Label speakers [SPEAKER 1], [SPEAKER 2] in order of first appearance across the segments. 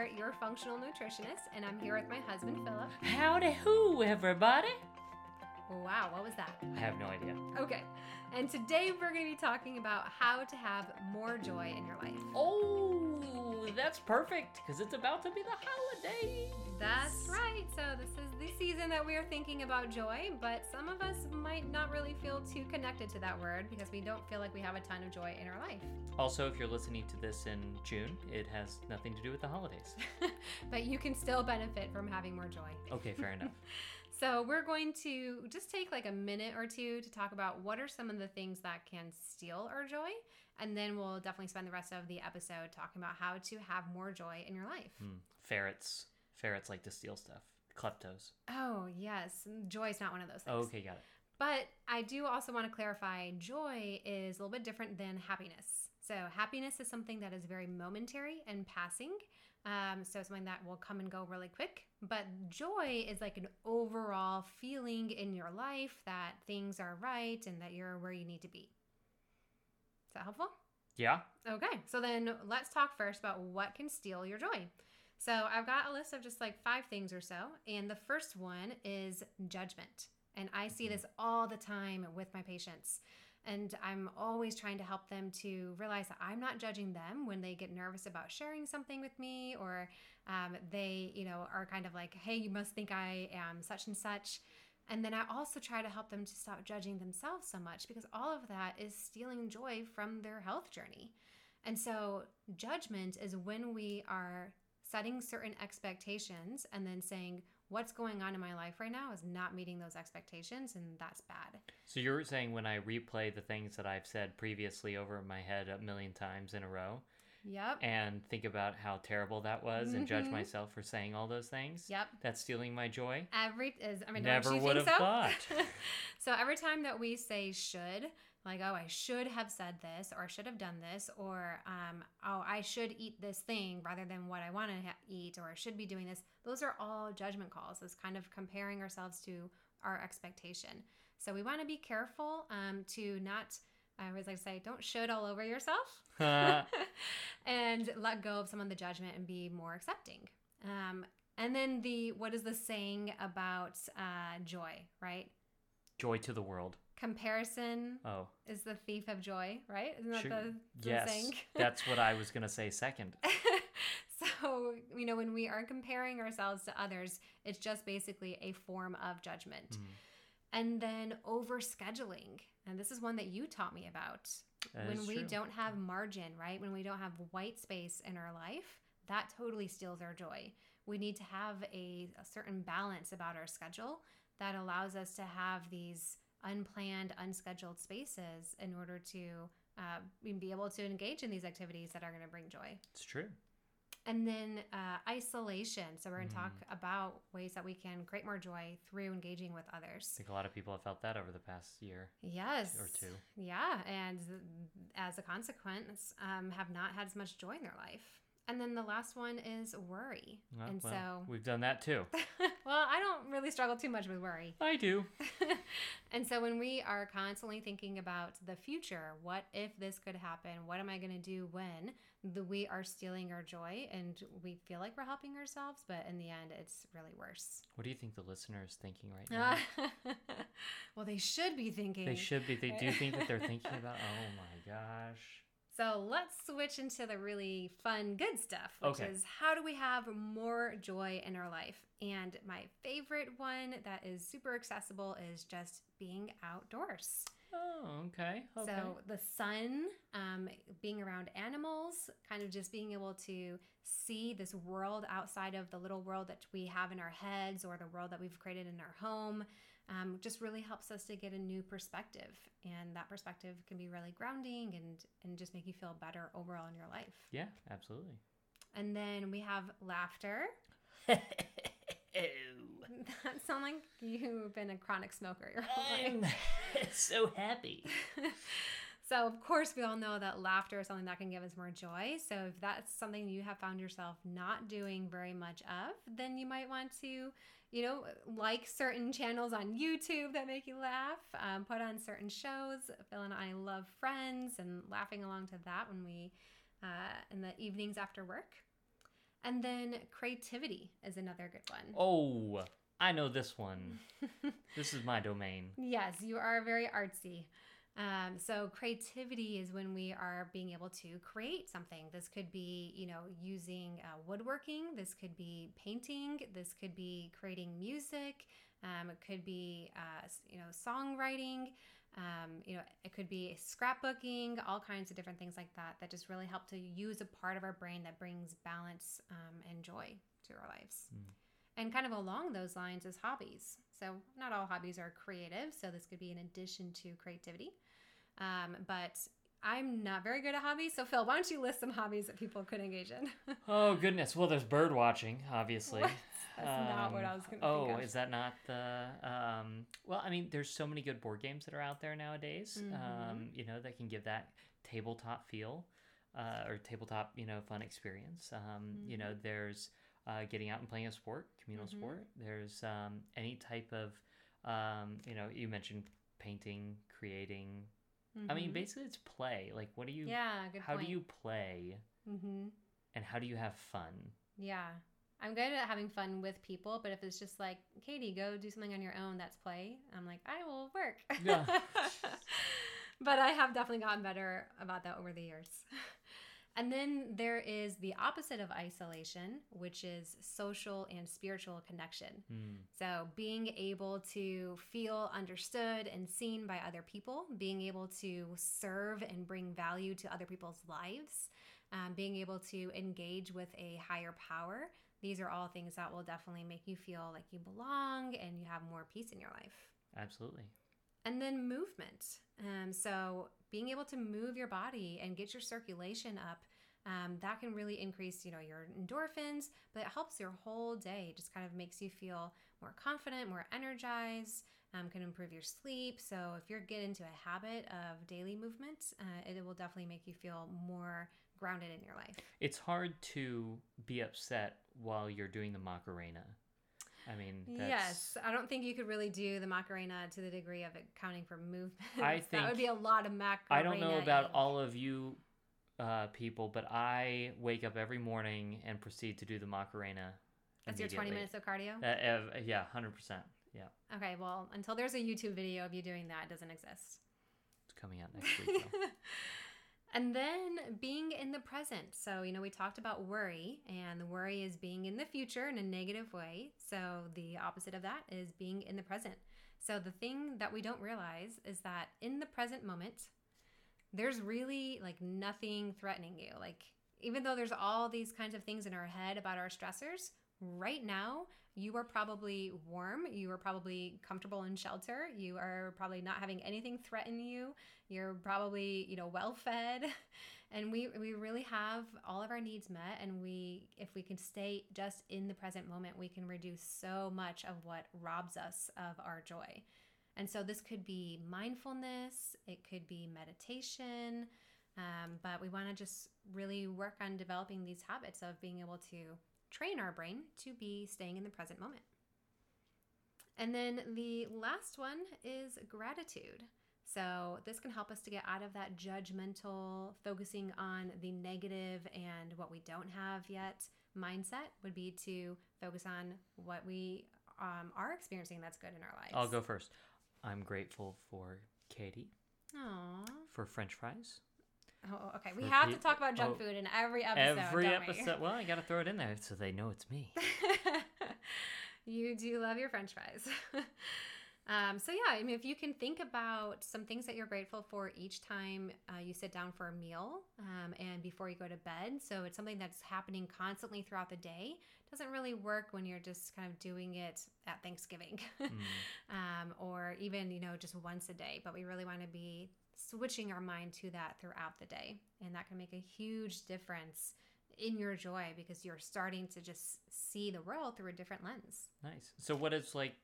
[SPEAKER 1] Claire, your functional nutritionist, and I'm here with my husband, Philip.
[SPEAKER 2] Howdy who, everybody.
[SPEAKER 1] Wow, what was that?
[SPEAKER 2] I have no idea.
[SPEAKER 1] Okay, and today we're going to be talking about how to have more joy in your life.
[SPEAKER 2] Oh, that's perfect because it's about to be the holiday.
[SPEAKER 1] That's right. So, this is the season that we are thinking about joy, but some of us might not really feel too connected to that word because we don't feel like we have a ton of joy in our life.
[SPEAKER 2] Also, if you're listening to this in June, it has nothing to do with the holidays.
[SPEAKER 1] but you can still benefit from having more joy.
[SPEAKER 2] Okay, fair enough.
[SPEAKER 1] So, we're going to just take like a minute or two to talk about what are some of the things that can steal our joy. And then we'll definitely spend the rest of the episode talking about how to have more joy in your life.
[SPEAKER 2] Hmm. Ferrets. Ferrets like to steal stuff. Kleptos.
[SPEAKER 1] Oh, yes. Joy is not one of those things.
[SPEAKER 2] Okay, got it.
[SPEAKER 1] But I do also want to clarify joy is a little bit different than happiness. So, happiness is something that is very momentary and passing. Um, so, something that will come and go really quick. But joy is like an overall feeling in your life that things are right and that you're where you need to be. Is that helpful?
[SPEAKER 2] Yeah.
[SPEAKER 1] Okay, so then let's talk first about what can steal your joy. So I've got a list of just like five things or so. And the first one is judgment. And I see this all the time with my patients. And I'm always trying to help them to realize that I'm not judging them when they get nervous about sharing something with me or um, they, you know, are kind of like, hey, you must think I am such and such. And then I also try to help them to stop judging themselves so much because all of that is stealing joy from their health journey. And so, judgment is when we are setting certain expectations and then saying, what's going on in my life right now is not meeting those expectations, and that's bad.
[SPEAKER 2] So you're saying when I replay the things that I've said previously over my head a million times in a row,
[SPEAKER 1] Yep.
[SPEAKER 2] and think about how terrible that was and judge myself for saying all those things.
[SPEAKER 1] Yep.
[SPEAKER 2] That's stealing my joy.
[SPEAKER 1] Every is I mean,
[SPEAKER 2] Never would have
[SPEAKER 1] so?
[SPEAKER 2] thought.
[SPEAKER 1] so every time that we say should, like oh I should have said this or I should have done this or um oh I should eat this thing rather than what I want to ha- eat or I should be doing this. Those are all judgment calls. It's kind of comparing ourselves to our expectation. So we want to be careful um, to not. I always like to say, don't should all over yourself and let go of some of the judgment and be more accepting. Um, and then the what is the saying about uh, joy, right?
[SPEAKER 2] joy to the world.
[SPEAKER 1] Comparison
[SPEAKER 2] Oh,
[SPEAKER 1] is the thief of joy, right? Isn't that
[SPEAKER 2] sure.
[SPEAKER 1] the, the
[SPEAKER 2] yes.
[SPEAKER 1] saying?
[SPEAKER 2] That's what I was going to say second.
[SPEAKER 1] so, you know, when we are comparing ourselves to others, it's just basically a form of judgment.
[SPEAKER 2] Mm.
[SPEAKER 1] And then overscheduling. And this is one that you taught me about.
[SPEAKER 2] That
[SPEAKER 1] when we don't have margin, right? When we don't have white space in our life, that totally steals our joy. We need to have a, a certain balance about our schedule that allows us to have these unplanned, unscheduled spaces in order to uh, be able to engage in these activities that are going to bring joy.
[SPEAKER 2] It's true.
[SPEAKER 1] And then uh, isolation. So, we're going to talk
[SPEAKER 2] Mm.
[SPEAKER 1] about ways that we can create more joy through engaging with others.
[SPEAKER 2] I think a lot of people have felt that over the past year.
[SPEAKER 1] Yes.
[SPEAKER 2] Or two.
[SPEAKER 1] Yeah. And as a consequence, um, have not had as much joy in their life. And then the last one is worry.
[SPEAKER 2] Well,
[SPEAKER 1] and
[SPEAKER 2] well,
[SPEAKER 1] so,
[SPEAKER 2] we've done that too.
[SPEAKER 1] well, I don't really struggle too much with worry.
[SPEAKER 2] I do.
[SPEAKER 1] And so when we are constantly thinking about the future, what if this could happen? What am I going to do when? The, we are stealing our joy and we feel like we're helping ourselves, but in the end, it's really worse.
[SPEAKER 2] What do you think the listener is thinking right now?
[SPEAKER 1] well, they should be thinking.
[SPEAKER 2] They should be. They do think that they're thinking about. Oh my gosh.
[SPEAKER 1] So let's switch into the really fun, good stuff, which
[SPEAKER 2] Okay.
[SPEAKER 1] is how do we have more joy in our life? And my favorite one that is super accessible is just being outdoors.
[SPEAKER 2] Oh, okay. Okay.
[SPEAKER 1] So the sun, um, being around animals, kind of just being able to see this world outside of the little world that we have in our heads or the world that we've created in our home, um, just really helps us to get a new perspective, and that perspective can be really grounding and and just make you feel better overall in your life.
[SPEAKER 2] yeah, absolutely.
[SPEAKER 1] And then we have laughter. That sounds like you've been a chronic smoker your whole life.
[SPEAKER 2] I'm so happy.
[SPEAKER 1] So, of course, we all know that laughter is something that can give us more joy. So, if that's something you have found yourself not doing very much of, then you might want to, you know, like certain channels on YouTube that make you laugh, um, put on certain shows. Phil and I love Friends and laughing along to that when we, uh, in the evenings after work. And then creativity is another good one.
[SPEAKER 2] Oh, I know this one. this is my domain.
[SPEAKER 1] Yes, you are very artsy. Um, so creativity is when we are being able to create something. This could be, you know, using uh, woodworking. This could be painting. This could be creating music. Um, it could be, uh, you know, songwriting. Um, you know, it could be scrapbooking. All kinds of different things like that that just really help to use a part of our brain that brings balance um, and joy to our lives. Mm. And kind of along those lines is hobbies. So, not all hobbies are creative. So, this could be in addition to creativity. Um, but I'm not very good at hobbies. So, Phil, why don't you list some hobbies that people could engage in?
[SPEAKER 2] oh, goodness. Well, there's bird watching, obviously. What?
[SPEAKER 1] That's um, not what I was going to
[SPEAKER 2] Oh, is that not the. Um, well, I mean, there's so many good board games that are out there nowadays, mm-hmm. um, you know, that can give that tabletop feel uh, or tabletop, you know, fun experience. Um, mm-hmm. You know, mm-hmm. there's uh, getting out and playing a sport, communal mm-hmm. sport. There's um, any type of, um, you know, you mentioned painting, creating. Mm-hmm. I mean, mm-hmm. basically, it's play. Like, what do you?
[SPEAKER 1] Yeah, good.
[SPEAKER 2] How
[SPEAKER 1] point.
[SPEAKER 2] do you play? Mm-hmm. And how do you have fun?
[SPEAKER 1] Yeah, I'm good at having fun with people, but if it's just like, Katie, go do something on your own, that's play. I'm like, I will work. Yeah. but I have definitely gotten better about that over the years. And then there is the opposite of isolation, which is social and spiritual connection. Mm. So, being able to feel understood and seen by other people, being able to serve and bring value to other people's lives, um, being able to engage with a higher power. These are all things that will definitely make you feel like you belong and you have more peace in your life.
[SPEAKER 2] Absolutely.
[SPEAKER 1] And then movement. Um, so, being able to move your body and get your circulation up, um, that can really increase, you know, your endorphins, but it helps your whole day. It just kind of makes you feel more confident, more energized, um, can improve your sleep. So if you're get into a habit of daily movement, uh, it will definitely make you feel more grounded in your life.
[SPEAKER 2] It's hard to be upset while you're doing the Macarena. I mean,
[SPEAKER 1] yes, I don't think you could really do the Macarena to the degree of accounting for movement. I think that would be a lot of Macarena.
[SPEAKER 2] I don't know about all of you uh, people, but I wake up every morning and proceed to do the Macarena.
[SPEAKER 1] That's your 20 minutes of cardio?
[SPEAKER 2] Uh, uh, yeah, 100%. Yeah.
[SPEAKER 1] Okay, well, until there's a YouTube video of you doing that, it doesn't exist.
[SPEAKER 2] It's coming out next week.
[SPEAKER 1] and then being in the present. So, you know, we talked about worry, and the worry is being in the future in a negative way. So, the opposite of that is being in the present. So, the thing that we don't realize is that in the present moment, there's really like nothing threatening you. Like, even though there's all these kinds of things in our head about our stressors, right now you are probably warm. You are probably comfortable in shelter. You are probably not having anything threaten you. You're probably, you know, well fed. And we, we really have all of our needs met. And we, if we can stay just in the present moment, we can reduce so much of what robs us of our joy. And so this could be mindfulness, it could be meditation, um, but we want to just really work on developing these habits of being able to train our brain to be staying in the present moment. And then the last one is gratitude. So, this can help us to get out of that judgmental, focusing on the negative and what we don't have yet mindset, would be to focus on what we um, are experiencing that's good in our lives.
[SPEAKER 2] I'll go first. I'm grateful for Katie. Aww. For French fries.
[SPEAKER 1] Oh, okay. We have pe- to talk about junk oh, food in every episode.
[SPEAKER 2] Every episode. We? Well, I got to throw it in there so they know it's me.
[SPEAKER 1] you do love your French fries. um, so yeah, I mean, if you can think about some things that you're grateful for each time uh, you sit down for a meal um, and before you go to bed, so it's something that's happening constantly throughout the day doesn't really work when you're just kind of doing it at Thanksgiving mm. um, or even, you know, just once a day. But we really want to be switching our mind to that throughout the day. And that can make a huge difference in your joy because you're starting to just see the world through a different lens.
[SPEAKER 2] Nice. So, what is like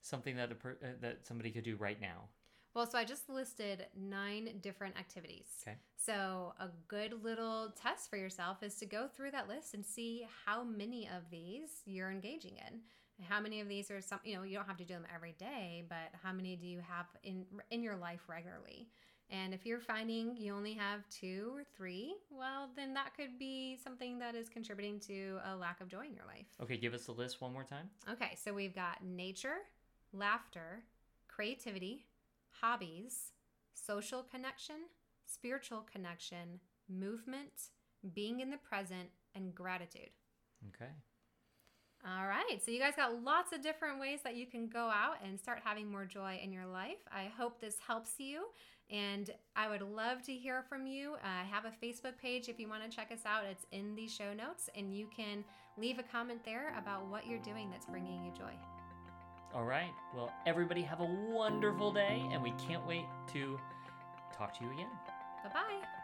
[SPEAKER 2] something that a per- uh, that somebody could do right now?
[SPEAKER 1] Well, so I just listed nine different activities. Okay. So a good little test for yourself is to go through that list and see how many of these you're engaging in. How many of these are some, you know, you don't have to do them every day, but how many do you have in in your life regularly? And if you're finding you only have two or three, well, then that could be something that is contributing to a lack of joy in your life.
[SPEAKER 2] Okay, give us the list one more time.
[SPEAKER 1] Okay, so we've got nature, laughter, creativity, hobbies, social connection, spiritual connection, movement, being in the present, and gratitude.
[SPEAKER 2] Okay.
[SPEAKER 1] All right, so you guys got lots of different ways that you can go out and start having more joy in your life. I hope this helps you, and I would love to hear from you. Uh, I have a Facebook page if you want to check us out, it's in the show notes, and you can leave a comment there about what you're doing that's bringing you joy.
[SPEAKER 2] All right. Well, everybody have a wonderful day, and we can't wait to talk to you again.
[SPEAKER 1] Bye bye.